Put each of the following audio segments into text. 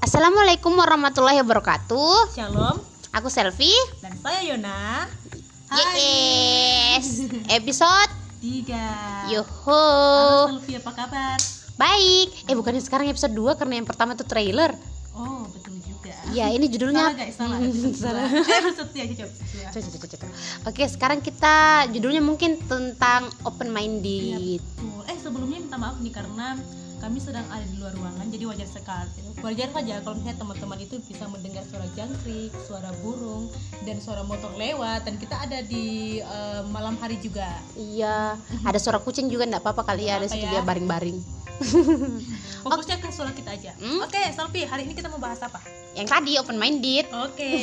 Assalamualaikum warahmatullahi wabarakatuh. Shalom Aku Selfie. dan saya Yona. Yes. Episode Tiga. Yuhu. Halo Selfie apa kabar? Baik. Eh bukannya sekarang episode 2 karena yang pertama itu trailer. Oh betul juga. Ya, ini Salah judulnya guys, salah. Episode salah. Eh, episode coba. Oke, sekarang kita judulnya mungkin tentang open minded. betul. Eh sebelumnya minta maaf nih karena kami sedang ada di luar ruangan jadi wajar sekali wajar saja kalau misalnya teman-teman itu bisa mendengar suara jangkrik, suara burung dan suara motor lewat dan kita ada di eh, malam hari juga Iya, ada suara kucing juga enggak apa-apa kali ya, ada ya? baring-baring. fokusnya ke suara kita aja. Hmm? oke Selfie hari ini kita mau bahas apa? Yang tadi open minded. oke.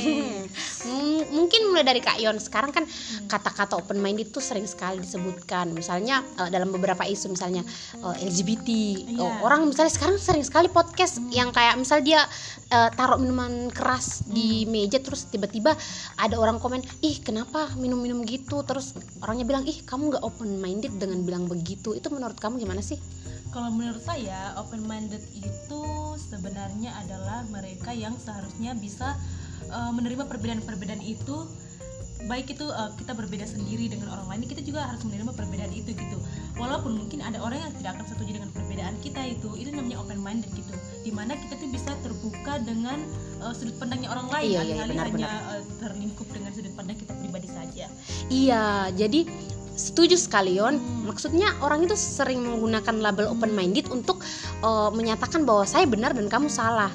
Hmm, mungkin mulai dari Kak Yon sekarang kan kata-kata open minded itu sering sekali disebutkan. Misalnya eh, dalam beberapa isu misalnya eh, LGBT Iya. Oh, orang misalnya sekarang sering sekali podcast yang kayak misal dia eh, taruh minuman keras di meja terus tiba-tiba ada orang komen ih kenapa minum-minum gitu? Terus orangnya bilang ih kamu nggak open minded dengan bilang begitu. Itu menurut kamu gimana sih Kalau menurut saya, open minded itu sebenarnya adalah mereka yang seharusnya bisa uh, menerima perbedaan-perbedaan itu. Baik itu uh, kita berbeda sendiri dengan orang lain kita juga harus menerima perbedaan itu gitu. Walaupun mungkin ada orang yang tidak akan setuju dengan perbedaan kita itu itu namanya open minded gitu di mana kita tuh bisa terbuka dengan uh, sudut pandangnya orang lain Iya, iya, alih-alih benar, hanya uh, terlingkup dengan sudut pandang kita pribadi saja. Iya, jadi setuju sekali Yon. Hmm. Maksudnya orang itu sering menggunakan label open minded untuk eh, menyatakan bahwa saya benar dan kamu salah.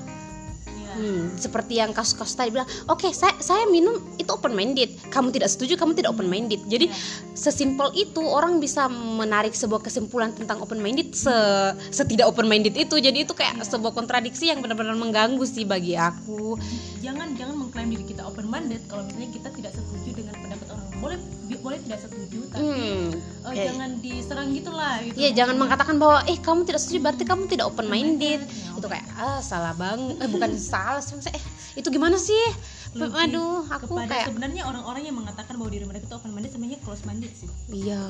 Iya. Hmm, seperti yang kasus-kasus tadi bilang, oke saya saya minum itu open minded, kamu tidak setuju, kamu tidak open minded. Jadi Iya. sesimpel itu orang bisa menarik sebuah kesimpulan tentang open minded se setidak open minded itu. Jadi itu kayak Iya. sebuah kontradiksi yang benar-benar mengganggu sih bagi aku. jangan jangan mengklaim diri kita open minded kalau misalnya kita tidak setuju boleh boleh tidak setuju tapi Hmm. eh, ya. jangan diserang gitulah gitu Iya, jangan mengatakan bahwa eh kamu tidak setuju berarti kamu tidak open minded. Ya, Itu kayak ah salah bang, eh bukan salah sih eh itu gimana sih? Lebih Aduh, aku kepada kayak sebenarnya orang-orang yang mengatakan bahwa diri mereka itu open minded sebenarnya close minded sih iya.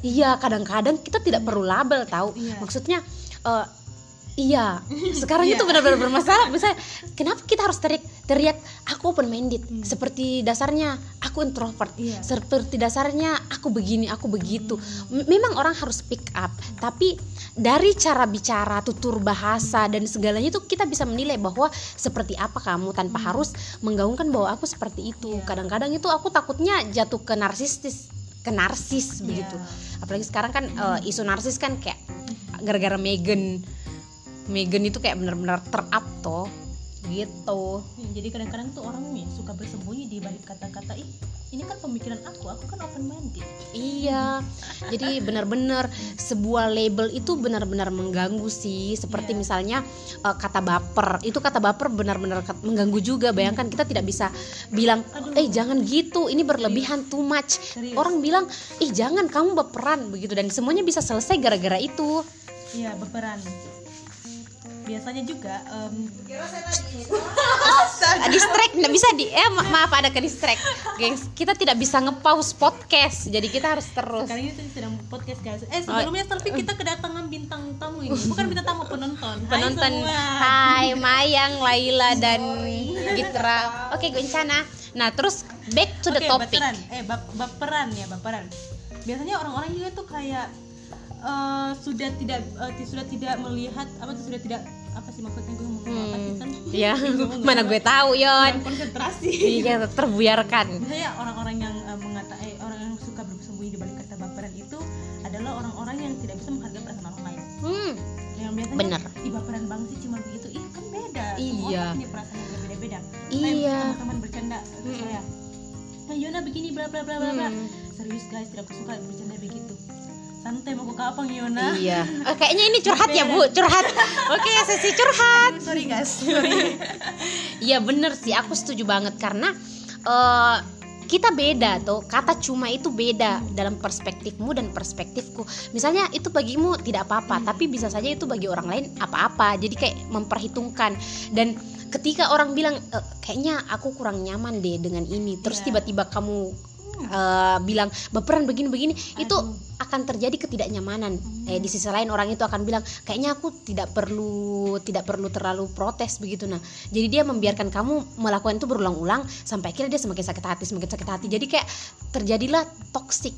Iya, kadang-kadang kita tidak perlu label tahu. Iya. Maksudnya eh, iya, sekarang Iya. itu benar-benar bermasalah. Misalnya, kenapa kita harus teriak teriak aku open minded? Seperti dasarnya aku introvert. Hmm. Iya. Seperti dasarnya aku begini, aku begitu. M- Memang orang harus pick up, tapi dari cara bicara, tutur bahasa dan segalanya itu kita bisa menilai bahwa seperti apa kamu tanpa harus menggaungkan bahwa aku seperti itu. Hmm. Iya. Kadang-kadang itu aku takutnya jatuh ke narsistis, ke narsis Iya. begitu. Apalagi sekarang kan eh, isu narsis kan kayak gara-gara Megan. Megan itu kayak benar-benar terap toh gitu. Ya, jadi kadang-kadang tuh orang ya suka bersembunyi di balik kata-kata ih ini kan pemikiran aku aku kan open minded Iya, jadi benar-benar sebuah label itu benar-benar mengganggu sih. Seperti Iya. misalnya eh, kata baper, itu kata baper benar-benar mengganggu juga. Bayangkan kita tidak bisa bilang, Aduh. eh jangan gitu, ini berlebihan too much. Serius. Orang bilang, ih jangan kamu baperan begitu dan semuanya bisa selesai gara-gara itu. iya berperan biasanya juga Ah, distract nggak bisa di eh ma- maaf ada ke distract gengs kita tidak bisa nge-pause podcast jadi kita harus terus sekarang ini tuh sedang podcast guys eh sebelumnya tapi kita kedatangan bintang tamu ini bukan bintang tamu penonton Hai penonton semua. Hai Mayang, Laila dan Gitra. Oke, Goncana. Nah, terus back to the Oke, topic. baperan. Eh, bap- baperan ya, baperan. Biasanya orang-orang juga tuh kayak eh, sudah tidak ti- sudah tidak melihat apa tuh sudah tidak apa sih maksudnya gue ngomong apa sih kan? Ya, mana gue tahu, Yon. Konsentrasi. Iya, terbiarkan. Misalnya orang-orang yang eh, mengata eh, orang yang suka bersembunyi di balik kata baperan itu adalah orang-orang yang tidak bisa menghargai perasaan orang lain. Hmm, Yang biasanya Bener. ih baperan banget sih cuma begitu. Ih, kan beda. Semua Iya. orang punya perasaan yang berbeda-beda. Iya. Teman-teman bercanda ke saya. Nah, Yona begini bla bla bla bla bla. Hmm. Serius guys, tidak suka bercanda begitu. Santai mau ke kapang Yona. iya. Oh, kayaknya ini curhat ya, Bu. Curhat. Oke, sesi curhat. Sorry guys. Sorry. Iya, bener sih. Aku setuju banget karena eh kita beda tuh kata cuma itu beda dalam perspektifmu dan perspektifku misalnya itu bagimu tidak apa-apa tapi bisa saja itu bagi orang lain apa-apa jadi kayak memperhitungkan dan ketika orang bilang "Eh, kayaknya aku kurang nyaman deh dengan ini terus Iya. tiba-tiba kamu eh, bilang baperan begini-begini itu akan terjadi ketidaknyamanan. Eh di sisi lain orang itu akan bilang kayaknya aku tidak perlu tidak perlu terlalu protes begitu. Nah jadi dia membiarkan kamu melakukan itu berulang-ulang sampai akhirnya dia semakin sakit hati semakin sakit hati. Jadi kayak terjadilah toksik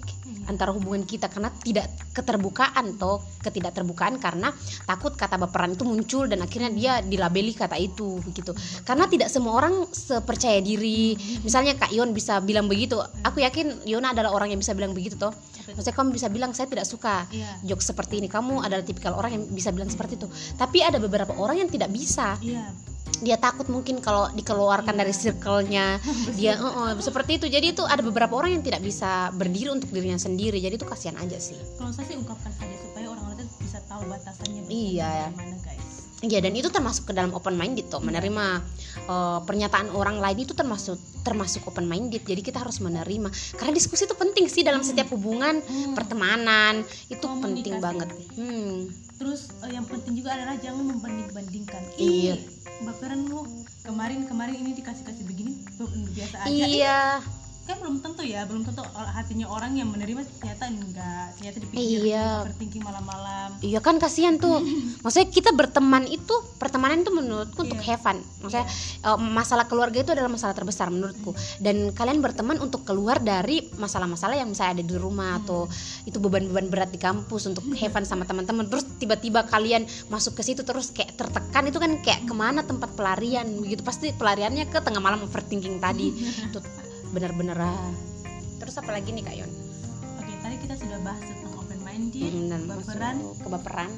antara hubungan kita karena tidak keterbukaan toh ketidakterbukaan karena takut kata baperan itu muncul dan akhirnya dia dilabeli kata itu begitu. Karena tidak semua orang sepercaya diri. Misalnya Kak Yon bisa bilang begitu aku yakin Yona adalah orang yang bisa bilang begitu toh. Maksudnya kamu bisa bilang saya tidak suka Iya. jokes seperti ini. Kamu adalah tipikal orang yang bisa bilang seperti itu. Tapi ada beberapa orang yang tidak bisa. Iya. dia takut mungkin kalau dikeluarkan dari circle-nya. Dia eh, eh, seperti itu. Jadi itu ada beberapa orang yang tidak bisa berdiri untuk dirinya sendiri. Jadi itu kasihan aja sih. Kalau saya sih ungkapkan saja supaya orang lain bisa tahu batasannya. Iya. bagaimana guys. Iya dan itu termasuk ke dalam open minded tuh menerima eh, pernyataan orang lain itu termasuk termasuk open minded jadi kita harus menerima karena diskusi itu penting sih dalam setiap hubungan Hmm. pertemanan itu penting banget hmm. Terus eh, yang penting juga adalah jangan membanding-bandingkan. Iya. Ih, baperan lu kemarin kemarin ini dikasih kasih begini tuh biasa aja. iya kan belum tentu ya belum tentu hatinya orang yang menerima ternyata enggak ternyata dipikir Iya. overthinking malam-malam Iya kan kasihan tuh. Maksudnya kita berteman itu pertemanan itu menurutku untuk Iya. have fun. Maksudnya eh, masalah keluarga itu adalah masalah terbesar menurutku. Dan kalian berteman untuk keluar dari masalah-masalah yang misalnya ada di rumah atau itu beban-beban berat di kampus untuk have fun sama teman-teman. Terus tiba-tiba kalian masuk ke situ terus kayak tertekan itu kan kayak ke mana tempat pelarian begitu. Pasti pelariannya ke tengah malam overthinking tadi. Itu benar-benar ah. Terus apa lagi nih Kak Yon? oke tadi kita sudah bahas tentang open minded Hmm, dan baperan masuk ke baperan.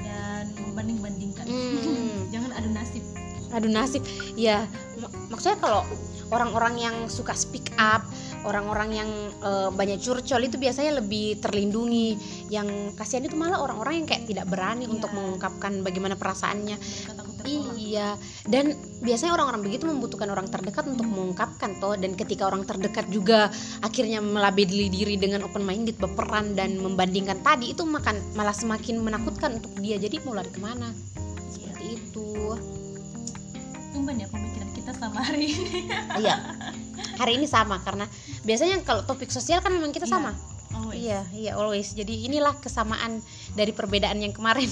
dan membanding-bandingkan Hmm. jangan adu nasib aduh nasib ya mak- maksudnya kalau orang-orang yang suka speak up orang-orang yang eh, banyak curcol itu biasanya lebih terlindungi yang kasihan itu malah orang-orang yang kayak tidak berani Iya. untuk mengungkapkan bagaimana perasaannya tertolak iya. Dan biasanya orang-orang begitu membutuhkan orang terdekat untuk mengungkapkan toh. Dan ketika orang terdekat juga akhirnya melabeli diri dengan open minded berperan dan membandingkan tadi itu makan malah semakin menakutkan untuk dia. Jadi mau lari ke mana? Seperti itu. Tumben ya pemikiran kita sama hari ini. Iya. Hari ini sama karena biasanya kalau topik sosial kan memang kita Iya, sama. Always. Iya, iya always. Jadi inilah kesamaan dari perbedaan yang kemarin.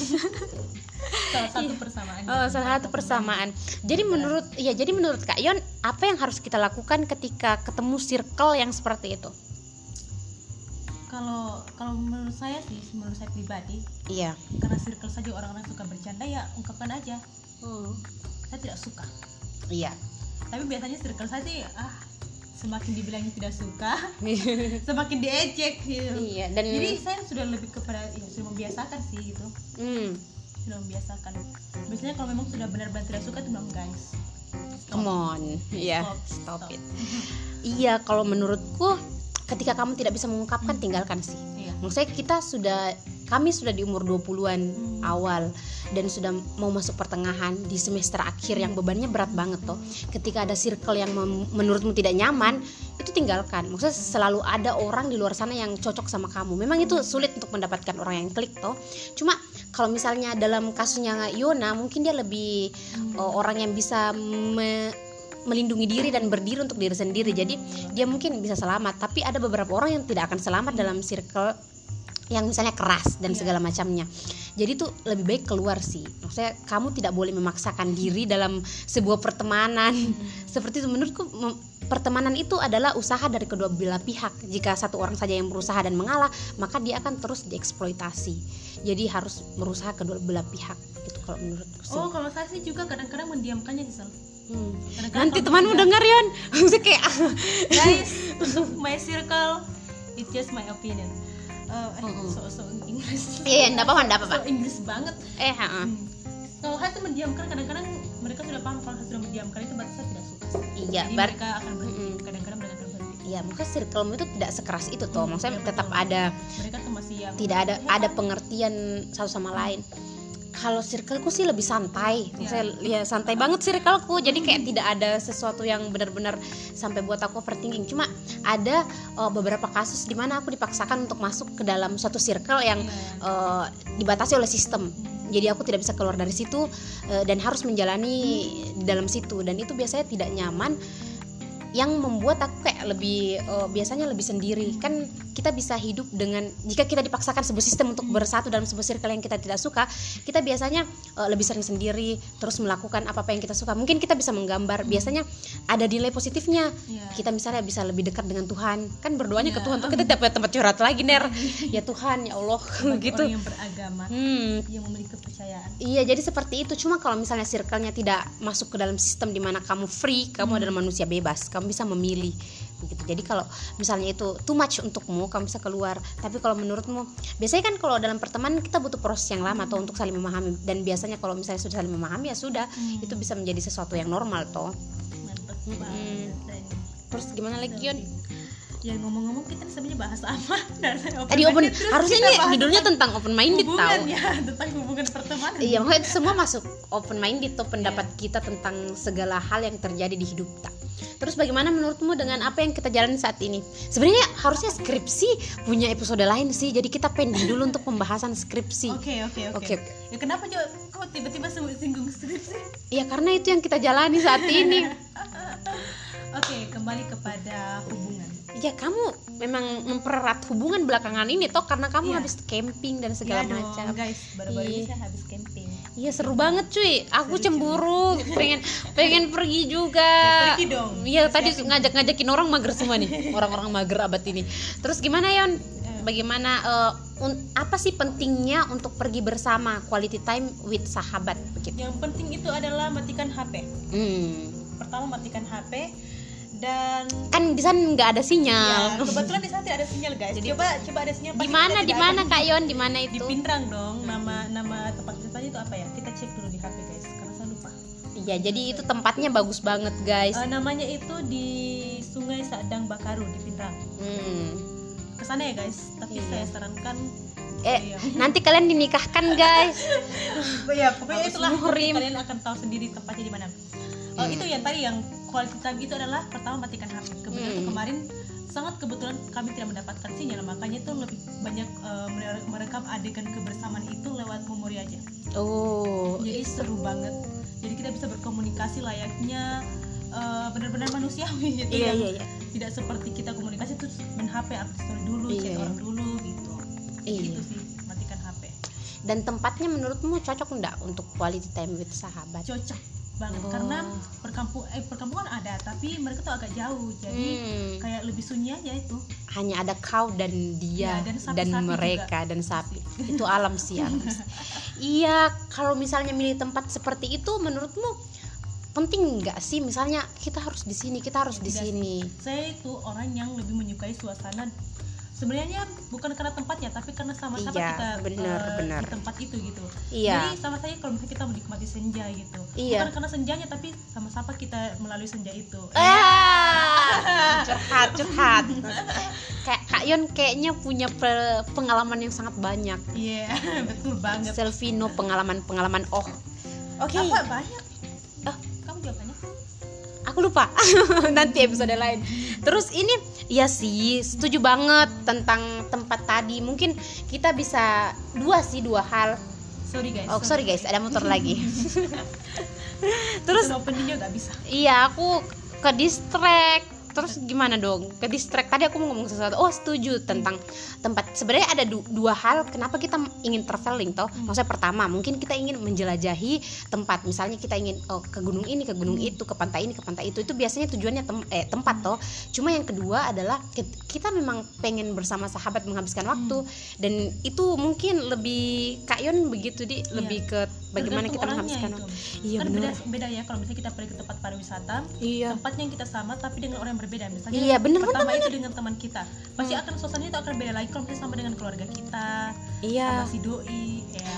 salah satu persamaan oh, salah satu persamaan. Jadi menurut ya jadi menurut Kak Yon, apa yang harus kita lakukan ketika ketemu circle yang seperti itu? kalau kalau menurut saya sih menurut saya pribadi Iya. karena circle saja orang-orang suka bercanda ya ungkapkan aja saya tidak suka Iya. tapi biasanya circle saya sih ah semakin dibilangnya tidak suka semakin diejek gitu iya, dan jadi saya sudah lebih kepada ya sudah membiasakan sih gitu hmm, sudah membiasakan biasanya kalau memang sudah benar-benar tidak suka itu bilang guys come on. Iya, Stop, stop stop. it. Iya, kalau menurutku ketika kamu tidak bisa mengungkapkan tinggalkan sih. iya Maksudnya kita sudah kami sudah di umur 20-an Hmm. awal dan sudah mau masuk pertengahan di semester akhir yang bebannya berat banget toh. Ketika ada circle yang menurutmu tidak nyaman, itu tinggalkan. Maksudnya selalu ada orang di luar sana yang cocok sama kamu. Memang itu sulit untuk mendapatkan orang yang klik toh. Cuma kalau misalnya dalam kasusnya Yona, mungkin dia lebih uh, orang yang bisa me- melindungi diri dan berdiri untuk diri sendiri. Jadi dia mungkin bisa selamat, tapi ada beberapa orang yang tidak akan selamat dalam circle yang misalnya keras dan Iya. segala macamnya. Jadi tuh lebih baik keluar sih. Maksudnya kamu tidak boleh memaksakan diri dalam sebuah pertemanan. Seperti itu menurutku pertemanan itu adalah usaha dari kedua belah pihak. Jika satu orang saja yang berusaha dan mengalah, maka dia akan terus dieksploitasi. Jadi harus berusaha kedua belah pihak. Itu kalau menurutku sih. oh kalau saya sih juga kadang-kadang mendiamkannya sih. Hmm. Kadang-kadang Nanti kalau temanmu dengar Yon. Maksudnya kayak guys my circle it's just my opinion uh, eh, so so English Iya, enggak apa-apa, enggak apa-apa. so English banget eh ha-ha. Hmm. kalau tuh mendiamkan kadang-kadang mereka sudah paham kalau sudah mendiamkan itu berarti saya tidak suka. Iya, jadi mereka akan berhenti Mm-mm. kadang-kadang mereka akan berhenti ya maka circlemu itu tidak sekeras itu toh Hmm, maksudnya iya, tetap betul. ada mereka tuh masih yang tidak ada ya, ada pengertian satu sama lain kalau circleku sih lebih santai. Saya ya santai banget circleku. Jadi kayak tidak ada sesuatu yang benar-benar sampai buat aku overthinking. Cuma ada uh, beberapa kasus di mana aku dipaksakan untuk masuk ke dalam suatu circle yang uh, dibatasi oleh sistem. Jadi aku tidak bisa keluar dari situ uh, dan harus menjalani di dalam situ. Dan itu biasanya tidak nyaman yang membuat aku kayak lebih uh, biasanya lebih sendiri. Kan kita bisa hidup dengan jika kita dipaksakan sebuah sistem untuk bersatu dalam sebuah circle yang kita tidak suka kita biasanya uh, lebih sering sendiri terus melakukan apa apa yang kita suka. Mungkin kita bisa menggambar biasanya ada nilai positifnya. Iya. kita misalnya bisa lebih dekat dengan Tuhan. Kan berdoanya ke Iya. Tuhan tuh kita dapat tempat curhat lagi ner. Ya Tuhan ya Allah Bagi gitu. orang yang beragama hmm. yang memiliki kepercayaan. Iya, jadi seperti itu. Cuma kalau misalnya circle-nya tidak masuk ke dalam sistem di mana kamu free, kamu adalah manusia bebas, kamu bisa memilih. Begitu. Jadi kalau misalnya itu too much untukmu, kamu bisa keluar. Tapi kalau menurutmu, biasanya kan kalau dalam pertemanan kita butuh proses yang lama atau untuk saling memahami. Dan biasanya kalau misalnya sudah saling memahami ya sudah, Hmm. itu bisa menjadi sesuatu yang normal toh. dan Terus gimana lagi Yon? ya ngomong-ngomong kita sebenarnya bahas apa dan Tadi open, minded, harusnya ini judulnya tentang open minded hubungan tahu. ya tentang hubungan pertemanan Iya, makanya itu semua masuk open minded tuh pendapat kita tentang segala hal yang terjadi di hidup kita. Terus bagaimana menurutmu dengan apa yang kita jalani saat ini? Sebenarnya harusnya skripsi punya episode lain sih. Jadi kita pending dulu untuk pembahasan skripsi. oke oke oke ya kenapa Jo kok tiba-tiba sing- singgung skripsi Ya karena itu yang kita jalani saat ini. oke kembali kepada hubungan Ya kamu memang mempererat hubungan belakangan ini toh karena kamu Iya. habis camping dan segala Iya dong, macam. guys baru-baru ini Iya. saya habis camping Iya seru banget cuy. Aku Seru, cemburu, pengen pengen pergi juga. pergi dong Iya tadi ngajak-ngajakin orang mager semua nih orang-orang mager abad ini. Terus gimana Yon? Bagaimana eh, un- apa sih pentingnya untuk pergi bersama quality time with sahabat begitu? yang penting itu adalah matikan HP Hmm. pertama matikan HP dan Kan di sana nggak ada ya, sinyal. kebetulan di sana tidak ada sinyal guys Jadi- coba coba ada sinyal Di mana di mana Kak Yon? Di mana di itu? Pindrang dong nama nama tempat wisatanya itu apa ya kita cek dulu di HP guys karena saya lupa Iya jadi itu tempatnya bagus banget guys. Eh, namanya itu di Sungai Sadang Bakaru di Pindrang Hmm. ke sana ya guys tapi Iya. saya sarankan Eh iya. nanti kalian dinikahkan guys. Ya pokoknya Habis itulah kalian akan tahu sendiri tempatnya di mana Oh, Hmm. itu yang tadi yang quality time itu adalah pertama matikan HP kebetulan Hmm. kemarin sangat kebetulan kami tidak mendapatkan sinyal makanya tuh lebih banyak mere- merekam adegan kebersamaan itu lewat memori aja Oh. jadi seru banget jadi kita bisa berkomunikasi layaknya eh, benar-benar manusiawi gitu Iya yang iya iya. tidak seperti kita komunikasi terus main HP story dulu Iya, chat iya. orang dulu gitu Iya. gitu sih matikan HP Dan tempatnya menurutmu cocok enggak untuk quality time with sahabat? cocok banget Oh. karena perkampung eh perkampungan ada tapi mereka tuh agak jauh jadi Hmm, kayak lebih sunyi aja itu hanya ada kau dan dia Ya, dan dan, sapi-sapi mereka dan sapi. Itu alam sih alam. iya, kalau misalnya milih tempat seperti itu menurutmu penting nggak sih? Misalnya kita harus di sini, kita harus di sini. saya itu orang yang lebih menyukai suasana sebenarnya bukan karena tempatnya tapi karena sama-sama Iya, kita benar, eh, benar. di tempat itu gitu Iya. jadi sama saya kalau misalnya kita menikmati senja gitu Iya. bukan karena senjanya tapi sama-sama kita melalui senja itu Ah, curhat, curhat. Kayak Kak Yon kayaknya punya pe- pengalaman yang sangat banyak. iya betul banget Selvino pengalaman-pengalaman oh. Oke. apa banyak aku lupa. Nanti episode lain. Terus ini ya sih setuju banget tentang tempat tadi. Mungkin kita bisa dua sih dua hal. Sorry guys. Oh sorry guys. Ada motor lagi. Terus Terus openingnya nggak bisa. iya aku ke distract terus gimana dong? Ke distract. Tadi aku mau ngomong sesuatu. Oh setuju tentang tempat. Sebenarnya ada du- dua hal kenapa kita ingin traveling toh? Hmm. maksudnya pertama mungkin kita ingin menjelajahi tempat. Misalnya kita ingin oh, ke gunung ini ke gunung Hmm. itu ke pantai ini ke pantai itu. Itu biasanya tujuannya tem- eh, tempat toh. Cuma yang kedua adalah kit- kita memang pengen bersama sahabat menghabiskan Hmm. waktu. Dan itu mungkin lebih Kak Yon begitu di? Lebih ke bagaimana Tergantung kita menghabiskan waktu. Iya kan beda benar. beda ya kalau misalnya kita pergi ke tempat pariwisata iya. tempatnya yang kita sama tapi dengan orang yang berbeda misalnya Iya, bener, pertama bener, itu dengan teman kita pasti Hmm. akan suasananya itu akan beda lagi kalau misalnya sama dengan keluarga kita iya. sama si doi ya.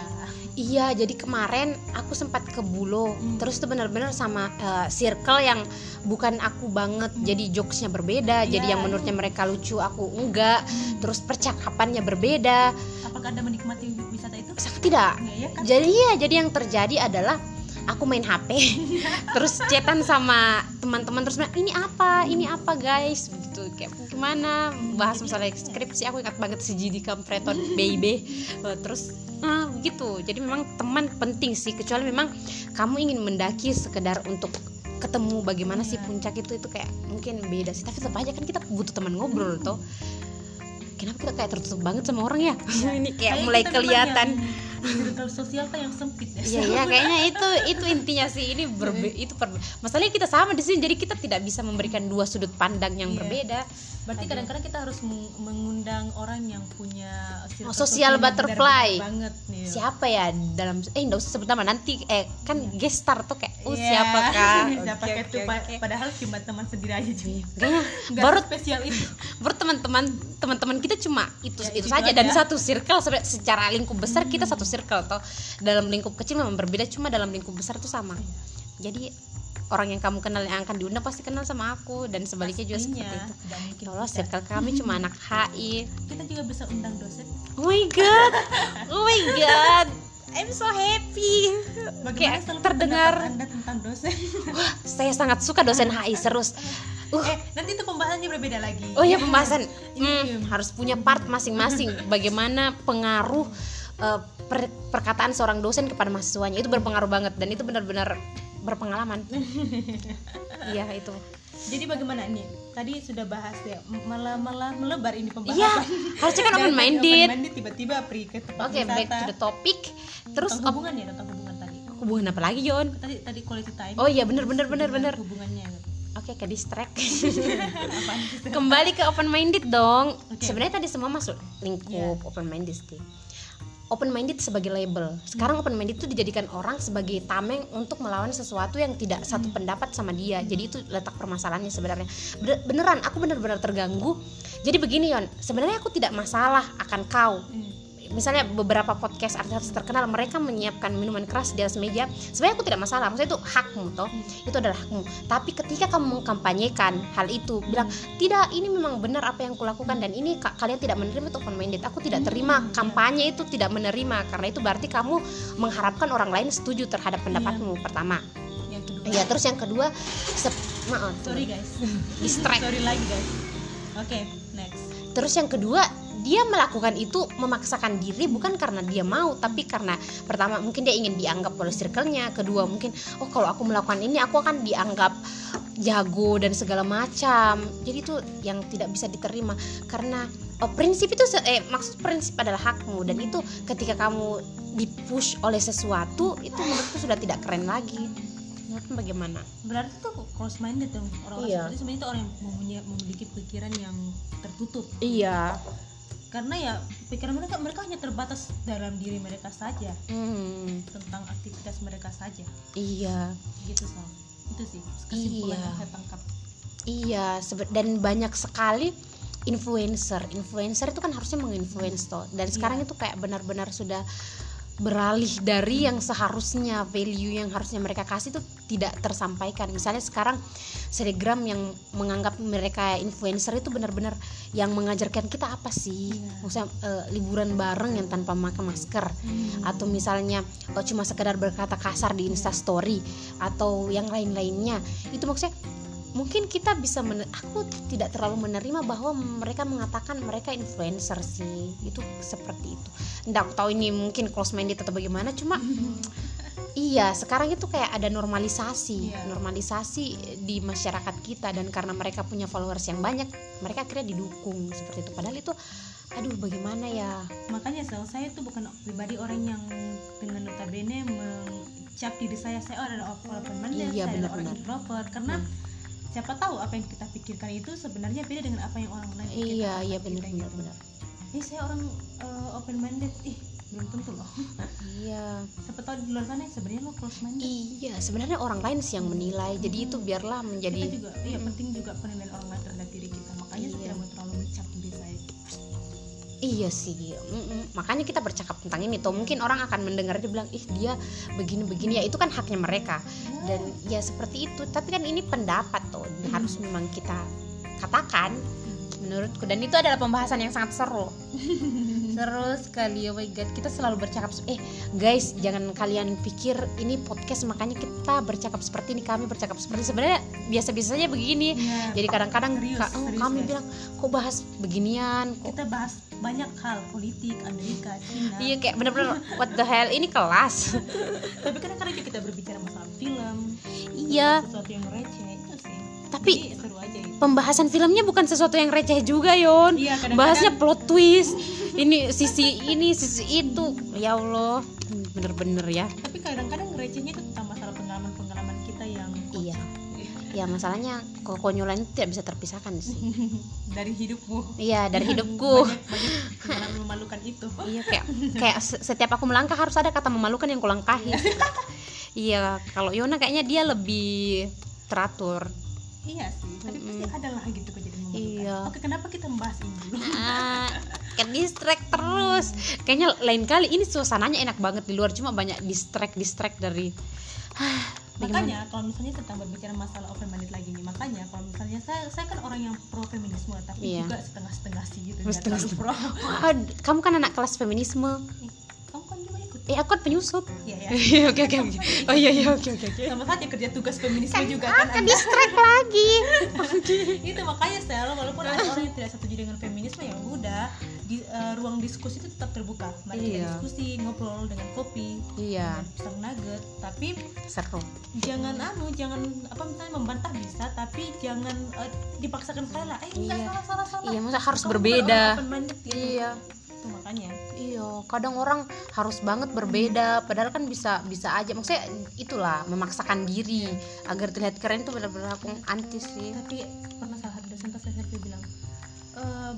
Iya, jadi kemarin aku sempat ke Bulo, Hmm. terus itu benar-benar sama eh, circle yang bukan aku banget, jadi jokesnya berbeda, jadi Iya, yang menurutnya mereka lucu aku enggak, terus percakapannya berbeda, apakah anda menikmati wisata itu? Sangat tidak. enggak ya kan? Jadi ya, jadi yang terjadi adalah aku main HP, terus chatan sama teman-teman terus bilang ini apa, ini apa guys, begitu. Kayak gimana? Bahas masalah skripsi aku ingat banget si Jidi Kampreton baby, Eh, terus ah begitu. Jadi memang teman penting sih, kecuali memang kamu ingin mendaki sekedar untuk ketemu bagaimana sih Iya. puncak itu itu kayak mungkin beda sih. Tapi tetap aja kan kita butuh teman ngobrol toh. Kenapa kita kayak tertutup banget sama orang ya? Ini kayak mulai kelihatan yang sosial tuh yang sempit ya. Iya iya kayaknya itu itu intinya sih. Ini berbe itu per masalahnya kita sama di sini jadi kita tidak bisa memberikan dua sudut pandang yang Iya. berbeda berarti kadang-kadang kita harus meng- mengundang orang yang punya Oh, social yang butterfly. banget nih. Siapa ya dalam eh nggak usah sebut nama nanti eh kan guest star tuh kayak oh Iya. siapa kak? Siapa pa- oke. padahal cuma teman sendiri aja cuy Nggak baru spesial itu. baru teman-teman teman-teman kita cuma itu Ya, itu itu saja. aja. dan satu circle sebenarnya secara lingkup besar kita satu circle toh. Dalam lingkup kecil memang berbeda cuma dalam lingkup besar itu sama. Jadi orang yang kamu kenal yang akan diundang pasti kenal sama aku dan sebaliknya juga Pastinya, seperti itu. Ya Allah circle kami cuma anak HI kita juga bisa undang dosen. Oh my god. Oh my god. I'm so happy. Bagaimana Kayak terdengar. anda tentang dosen? Wah, saya sangat suka dosen HI serius uh. Eh nanti itu pembahasannya berbeda lagi. Oh ya pembahasan. Hmm, harus punya part masing-masing. Bagaimana pengaruh eh, per- perkataan seorang dosen kepada mahasiswanya. Itu berpengaruh banget dan itu benar-benar berpengalaman. Iya itu. jadi bagaimana nih tadi sudah bahas ya malah malah melebar ini pembahasan Iya, harusnya kan open minded. open minded tiba-tiba pergi ke tempat Oke, back to the topic. Terus tentang hubungan ya tentang hubungan tadi hubungan apa lagi, Yon? tadi tadi quality time Oh iya, bener, bener, bener, Hubungan- bener. hubungannya. Oke, ke distract. Kembali ke open minded dong. Oke. Sebenarnya tadi semua masuk lingkup open minded sih. Open minded sebagai label. Sekarang open minded itu dijadikan orang sebagai tameng untuk melawan sesuatu yang tidak satu pendapat sama dia. Jadi itu letak permasalahannya sebenarnya. Bener- Beneran aku bener-bener terganggu. Jadi begini Yon, sebenarnya aku tidak masalah akan kau. Hmm. Misalnya beberapa podcast artis terkenal mereka menyiapkan minuman keras di atas meja. Sebenarnya aku tidak masalah. Maksudnya itu hakmu toh. Itu adalah hakmu. Tapi ketika kamu mengkampanyekan hal itu, bilang tidak ini memang benar apa yang kulakukan dan ini ka- kalian tidak menerima itu open minded. Aku tidak terima. Kampanye itu tidak menerima. Karena itu berarti kamu mengharapkan orang lain setuju terhadap pendapatmu pertama. Yang kedua ya terus yang kedua maaf sorry guys. Distract. Sorry lagi guys. Oke next. Terus yang kedua dia melakukan itu memaksakan diri bukan karena dia mau tapi karena pertama mungkin dia ingin dianggap oleh circle-nya kedua mungkin oh kalau aku melakukan ini aku akan dianggap jago dan segala macam. Jadi itu yang tidak bisa diterima karena oh, prinsip itu se- eh maksud prinsip adalah hakmu dan itu ketika kamu dipush oleh sesuatu itu menurutku sudah tidak keren lagi. Menurutmu bagaimana? Berarti tuh close minded dong orang-orang Iya. seperti itu. Sebenarnya itu orang yang mempunyai- memiliki pikiran yang tertutup. Iya karena ya pikiran mereka mereka hanya terbatas dalam diri mereka saja. Hmm, tentang aktivitas mereka saja. Iya. Gitu so itu sih kesimpulan Iya. yang saya tangkap. Iya, sebe- dan banyak sekali influencer. Influencer itu kan harusnya menginfluence toh. Dan sekarang itu kayak benar-benar sudah beralih dari yang seharusnya value yang harusnya mereka kasih itu tidak tersampaikan. Misalnya sekarang selebgram yang menganggap mereka influencer itu benar-benar yang mengajarkan kita apa sih? Iya. Maksudnya eh, liburan bareng yang tanpa memakai masker atau misalnya oh, cuma sekedar berkata kasar di Insta Story atau yang lain-lainnya itu maksudnya mungkin kita bisa men- aku tidak terlalu menerima bahwa mereka mengatakan mereka influencer sih. Itu seperti itu. Nggak aku tahu ini mungkin close minded atau bagaimana cuma iya sekarang itu kayak ada normalisasi. Iya. normalisasi di masyarakat kita dan karena mereka punya followers yang banyak mereka akhirnya didukung seperti itu. Padahal itu aduh bagaimana ya? Makanya sel saya tuh bukan pribadi orang yang dengan notabene mencap diri saya. Saya adalah open minded Iya, saya adalah orang introvert. Karena siapa tahu apa yang kita pikirkan itu sebenarnya beda dengan apa yang orang lain pikirkan iya iya kita benar benar gitu. benar. Ih, saya orang open minded ih belum tentu loh. Iya. Siapa tahu di luar sana sebenarnya lo close minded Iya, sebenarnya orang lain sih yang menilai. Jadi itu biarlah kita menjadi juga iya penting juga penilaian orang lain terhadap diri iya sih. Mm-mm. Makanya kita bercakap tentang ini. Tuh mungkin orang akan mendengar dia bilang, "Ih, dia begini-begini." Ya itu kan haknya mereka. Dan ya seperti itu. Tapi kan ini pendapat tuh. Hmm. Harus memang kita katakan menurutku dan itu adalah pembahasan yang sangat seru seru sekali oh my god kita selalu bercakap eh guys jangan kalian pikir ini podcast makanya kita bercakap seperti ini kami bercakap seperti sebenarnya biasa-biasa saja begini Iya. jadi kadang-kadang Serius, ka- oh, serius, kami bilang kok bahas beginian kok kita bahas banyak hal politik Amerika Cina. Iya kayak bener-bener what the hell ini kelas. Tapi kadang-kadang juga kita berbicara masalah film. Iya. Sesuatu yang receh itu sih. Tapi Jadi seru aja itu. pembahasan filmnya bukan sesuatu yang receh juga yon. Iya, kadang-kadang- bahasnya plot twist. Ini sisi ini sisi itu. Ya allah bener-bener ya. Tapi kadang-kadang recehnya itu ya masalahnya kekonyolan itu tidak bisa terpisahkan sih. Dari hidupmu iya dari hidupku. Banyak banyak memalukan itu. Iya kayak kayak se- setiap aku melangkah harus ada kata memalukan yang kulangkahi. Iya kalau Yona kayaknya dia lebih teratur. Iya sih tapi pasti ada lah gitu kejadian memalukan. Iya. oke kenapa kita membahas ini dulu? Ah ke distract terus. Kayaknya lain kali ini suasananya enak banget di luar cuma banyak distract distract dari ah, bagaimana? makanya kalau misalnya tentang berbicara masalah open minded lagi nih makanya kalau misalnya saya saya kan orang yang pro feminisme tapi Iya. juga setengah-setengah sih gitu nggak Setengah- terlalu pro. Kamu kan anak kelas feminisme. Kamu kan juga ikut. Eh aku kan penyusup. Iya ya Iya, oke oke oke. Oh iya iya oke oke oke. Sama saja kerja tugas feminisme juga kan Anda. distract lagi. Itu makanya sel walaupun ada orang yang tidak setuju dengan feminisme ya udah di eh, ruang diskusi itu tetap terbuka mari kita Iya. diskusi ngobrol dengan kopi iya dengan pisang nugget tapi seru jangan anu jangan apa misalnya membantah bisa tapi jangan eh, dipaksakan sekali lah eh enggak Iya. salah salah salah iya masa harus Kamu berbeda minded gitu. iya itu makanya Iya, kadang orang harus banget berbeda, padahal kan bisa bisa aja. Maksudnya itulah memaksakan diri agar terlihat keren itu benar-benar aku anti sih. tapi pernah salah satu dosen SMP "Eh,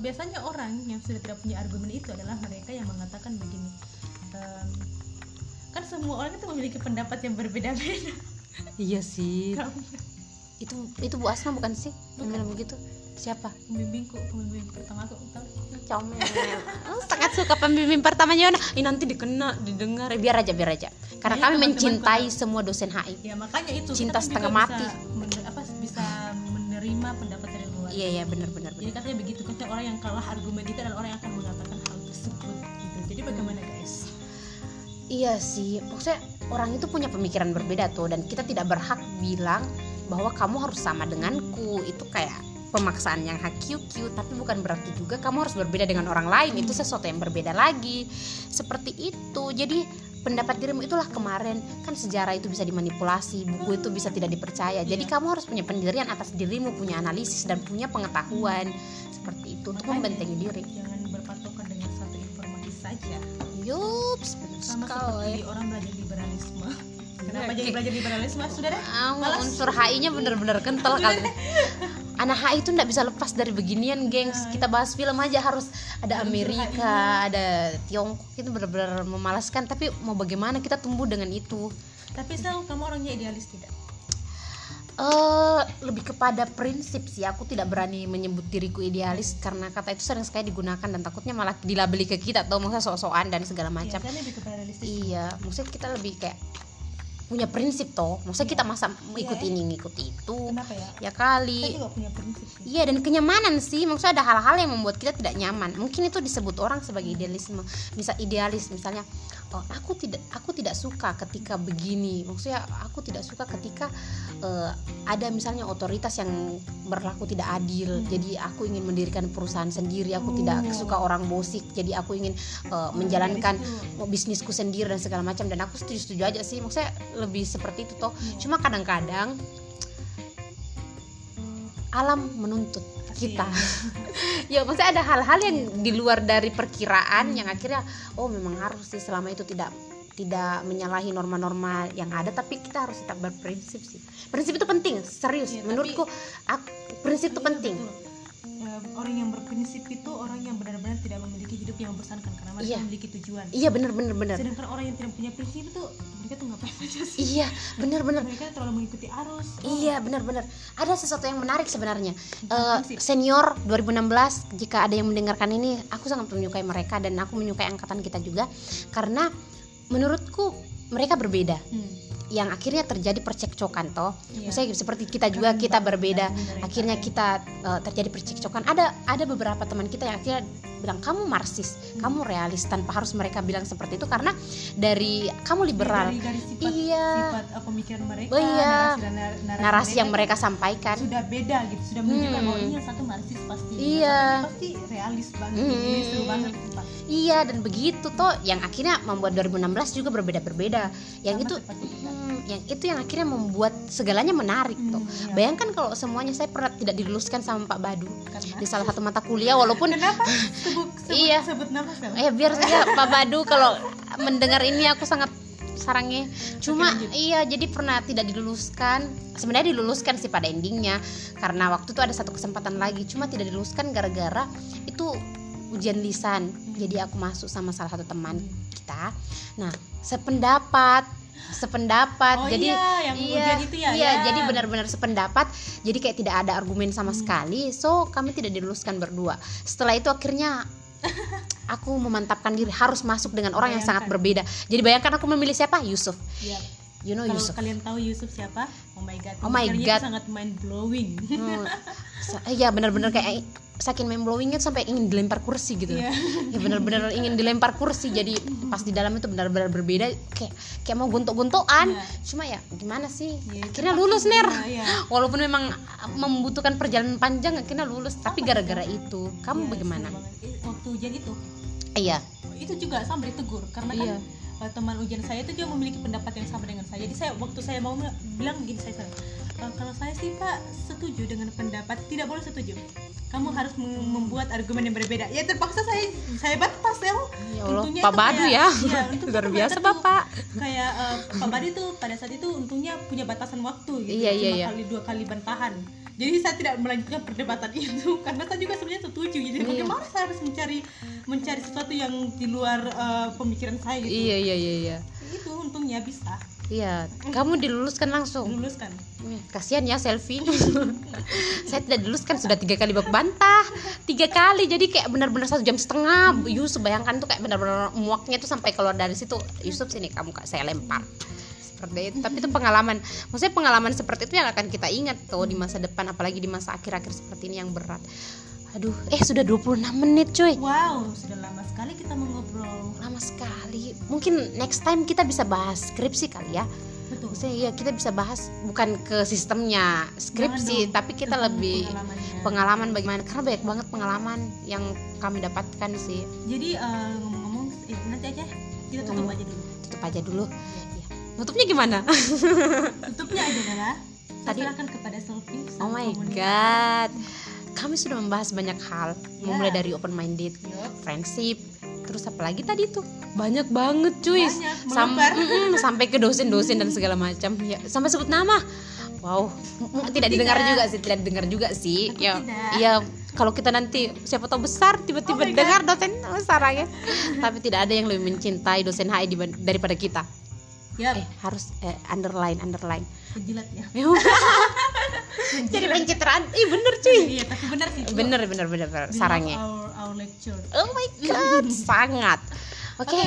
biasanya orang yang sudah tidak punya argumen itu adalah mereka yang mengatakan begini "Em, kan semua orang itu memiliki pendapat yang berbeda-beda Iya sih. Kamu Itu itu Bu Asma bukan sih yang bilang begitu? Siapa? pembimbingku pembimbing pertama aku tahu Comel. Oh, sangat suka pembimbing pertamanya Yona. Ini nanti dikena, didengar. Biar aja, biar aja. Karena Iya, kami teman-temanku mencintai tahu. semua dosen HI. ya makanya itu Cinta kan setengah mati. bisa apa bisa menerima pendapat Iya, iya, benar-benar. jadi katanya begitu katanya orang yang kalah argumen itu adalah orang yang akan mengatakan hal tersebut gitu jadi bagaimana guys Iya sih, maksudnya orang itu punya pemikiran berbeda tuh dan kita tidak berhak bilang bahwa kamu harus sama denganku. Itu kayak pemaksaan yang HQQ, tapi bukan berarti juga kamu harus berbeda dengan orang lain. Itu sesuatu yang berbeda lagi. Seperti itu. Jadi pendapat dirimu itulah kemarin kan sejarah itu bisa dimanipulasi, buku itu bisa tidak dipercaya. Jadi kamu harus punya pendirian atas dirimu, punya analisis dan punya pengetahuan seperti itu untuk membentengi diri. jangan berpatokan dengan satu informasi saja Yups, sama sekali. orang belajar liberalisme kenapa Iya, jadi kayak- belajar liberalisme sudah deh Ah, Malas. unsur HI-nya bener-bener kental kali. Anak HI itu nggak bisa lepas dari beginian, gengs. Kita bahas film aja harus ada Unsur Amerika, ada Tiongkok itu bener-bener memalaskan. Tapi mau bagaimana kita tumbuh dengan itu? tapi sel kamu orangnya idealis tidak Eh lebih kepada prinsip sih. Aku tidak berani menyebut diriku idealis karena kata itu sering sekali digunakan dan takutnya malah dilabeli ke kita atau maksudnya sok-sokan dan segala ya, macam. realistis Iya, maksudnya kita lebih kayak punya prinsip toh. Maksudnya kita masa ikut Iya. ini ngikut itu. kenapa ya Ya kali. saya juga punya prinsip sih Iya dan kenyamanan sih maksudnya ada hal-hal yang membuat kita tidak nyaman mungkin itu disebut orang sebagai idealisme misal idealis misalnya oh, aku tidak aku tidak suka ketika begini maksudnya aku tidak suka ketika eh, ada misalnya otoritas yang berlaku tidak adil Hmm. jadi aku ingin mendirikan perusahaan sendiri aku Oh. tidak suka orang bosik jadi aku ingin eh, menjalankan tuh. bisnisku sendiri dan segala macam dan aku setuju-setuju aja sih maksudnya lebih seperti itu toh Iya. cuma kadang-kadang alam menuntut. Kita. Ya maksudnya ada hal-hal yang di luar dari perkiraan yang akhirnya oh memang harus sih selama itu tidak tidak menyalahi norma-norma yang ada tapi kita harus tetap berprinsip sih. Prinsip itu penting serius. Iya, tapi- menurutku aku, prinsip itu Iya, penting. betul. Orang yang berprinsip itu orang yang benar-benar tidak memiliki hidup yang membosankan karena mereka Iya. memiliki tujuan. Iya bener bener bener sedangkan orang yang tidak punya prinsip itu mereka tuh ngapain aja sih? Iya bener bener mereka terlalu mengikuti arus. Oh, Iya benar-benar ada sesuatu yang menarik sebenarnya. Prinsip. senior 2016 jika ada yang mendengarkan ini aku sangat menyukai mereka dan aku menyukai angkatan kita juga. Karena menurutku mereka berbeda. Hmm, yang akhirnya terjadi percekcokan toh iya. Misalnya seperti kita juga Kan kita berbeda mereka akhirnya kita eh, terjadi percekcokan ada ada beberapa teman kita yang akhirnya bilang kamu marxis Hmm. kamu realis tanpa harus mereka bilang seperti itu karena dari kamu liberal dari, dari sifat, Iya. sifat uh, pemikiran mereka Oh, iya. narasi, dan narasi, narasi yang itu mereka sampaikan sudah beda gitu sudah menunjukkan Hmm. bahwa ini yang satu marxis pasti yang Iya. pasti realis banget Hmm. ini seru banget. Iya dan begitu toh yang akhirnya membuat 2016 juga berbeda-berbeda. Yang Sama itu kita. hmm, yang itu yang akhirnya membuat segalanya menarik Hmm, tuh iya. bayangkan kalau semuanya saya pernah tidak diluluskan sama Pak Badu Karena? di salah satu mata kuliah walaupun Kenapa? Sebut, sebut, Iya. sebut nama eh biar saja Pak Badu kalau mendengar ini aku sangat sarangnya cuma lanjut. iya jadi pernah tidak diluluskan sebenarnya diluluskan sih pada endingnya karena waktu itu ada satu kesempatan lagi cuma tidak diluluskan gara-gara itu ujian lisan jadi aku masuk sama salah satu teman kita nah sependapat sependapat Oh jadi iya, yang ujian itu ya, iya ya. jadi benar-benar sependapat jadi kayak tidak ada argumen sama sekali so kami tidak diluluskan berdua setelah itu akhirnya aku memantapkan diri harus masuk dengan orang yang sangat berbeda jadi bayangkan aku memilih siapa Yusuf Iya. you know Kalau Yusuf kalian tahu Yusuf siapa? Oh my god. Oh my God. sangat mind blowing. Hmm. Sa- Iya benar-benar kayak saking mind blowingnya sampai ingin dilempar kursi gitu. Iya. ya benar-benar ingin dilempar kursi. Jadi pas di dalam itu benar-benar berbeda. Kayak kayak mau gontok-gontokan. Iya. cuma ya gimana sih? Iya, akhirnya terpaksa lulus ner. juga, iya. walaupun memang membutuhkan perjalanan panjang akhirnya lulus. Tapi gara-gara itu? kamu Iya, bagaimana? Waktu ujian itu, iya. Itu juga sama ditegur karena kan Eh, teman ujian saya itu dia memiliki pendapat yang sama dengan saya. Jadi saya waktu saya mau bilang begini saya "Eh, kalau saya sih Pak setuju dengan pendapat tidak boleh setuju. Kamu harus mem- membuat argumen yang berbeda. Ya terpaksa saya saya batas ya. Ya Allah, Untungnya Pak itu Badu kayak- ya. untuk Luar itu biasa Bapak. Kayak eh, Pak Badu tuh pada saat itu untungnya punya batasan waktu gitu. Iya, iya, Cuma iya. kali dua kali bantahan. Jadi saya tidak melanjutkan perdebatan itu karena saya juga sebenarnya setuju. Jadi Iya. bagaimana saya harus mencari mencari sesuatu yang di luar eh, pemikiran saya gitu. Iya iya iya iya. Itu untungnya bisa Iya, kamu diluluskan langsung. diluluskan. Eh, Kasihan ya selfie. Saya tidak diluluskan sudah tiga kali bak bantah, tiga kali. Jadi kayak benar-benar satu jam setengah. Yusuf bayangkan tuh kayak benar-benar muaknya tuh sampai keluar dari situ. Yusuf sini kamu kak saya lempar. Itu. Tapi itu pengalaman. Maksudnya pengalaman seperti itu yang akan kita ingat tuh di masa depan, apalagi di masa akhir-akhir seperti ini yang berat. Aduh, eh sudah 26 menit cuy. Wow, sudah lama sekali kita mengobrol. Lama sekali. Mungkin next time kita bisa bahas skripsi kali ya. Betul. Maksudnya ya kita bisa bahas bukan ke sistemnya skripsi, Jangan dong, tapi kita lebih pengalaman bagaimana karena banyak banget pengalaman yang kami dapatkan sih. Jadi eh, ngomong-ngomong, eh, nanti aja kita tutup Ngomong. aja dulu. Tutup aja dulu. Iya. Nutupnya gimana? Tutupnya adalah Tadi- serahkan kepada Sophie. Oh my komunitas. god. Kami sudah membahas banyak hal, Ya. mulai dari open minded, Yup. friendship, terus apa lagi tadi tuh? Banyak banget cuy. Banyak, Sam- mm-mm, sampai ke dosen-dosen dan segala macam. Ya, sampai sebut nama. Wow, M- m- tidak didengar tidak. juga sih, tidak didengar juga sih. Takut Ya, tidak. iya kalau kita nanti siapa tahu besar tiba-tiba Oh God. dengar dosen besar ya. Tapi tidak ada yang lebih mencintai dosen HI daripada kita. Yup, Eh, harus eh, underline, underline. penjilat ya. Jadi pencitraan. Ih, bener cuy. Iya, tapi benar sih. Bener, bener, bener, bener. Sarangnya. Our, our lecture. Oh my god, sangat. Oke. Oke.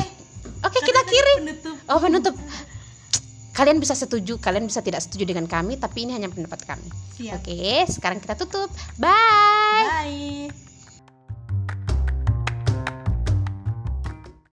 Oke, kita Kata-kata kiri. Penutup. Oh, penutup. Kalian bisa setuju, kalian bisa tidak setuju dengan kami, tapi ini hanya pendapat kami. Oke, sekarang kita tutup. Bye. Bye.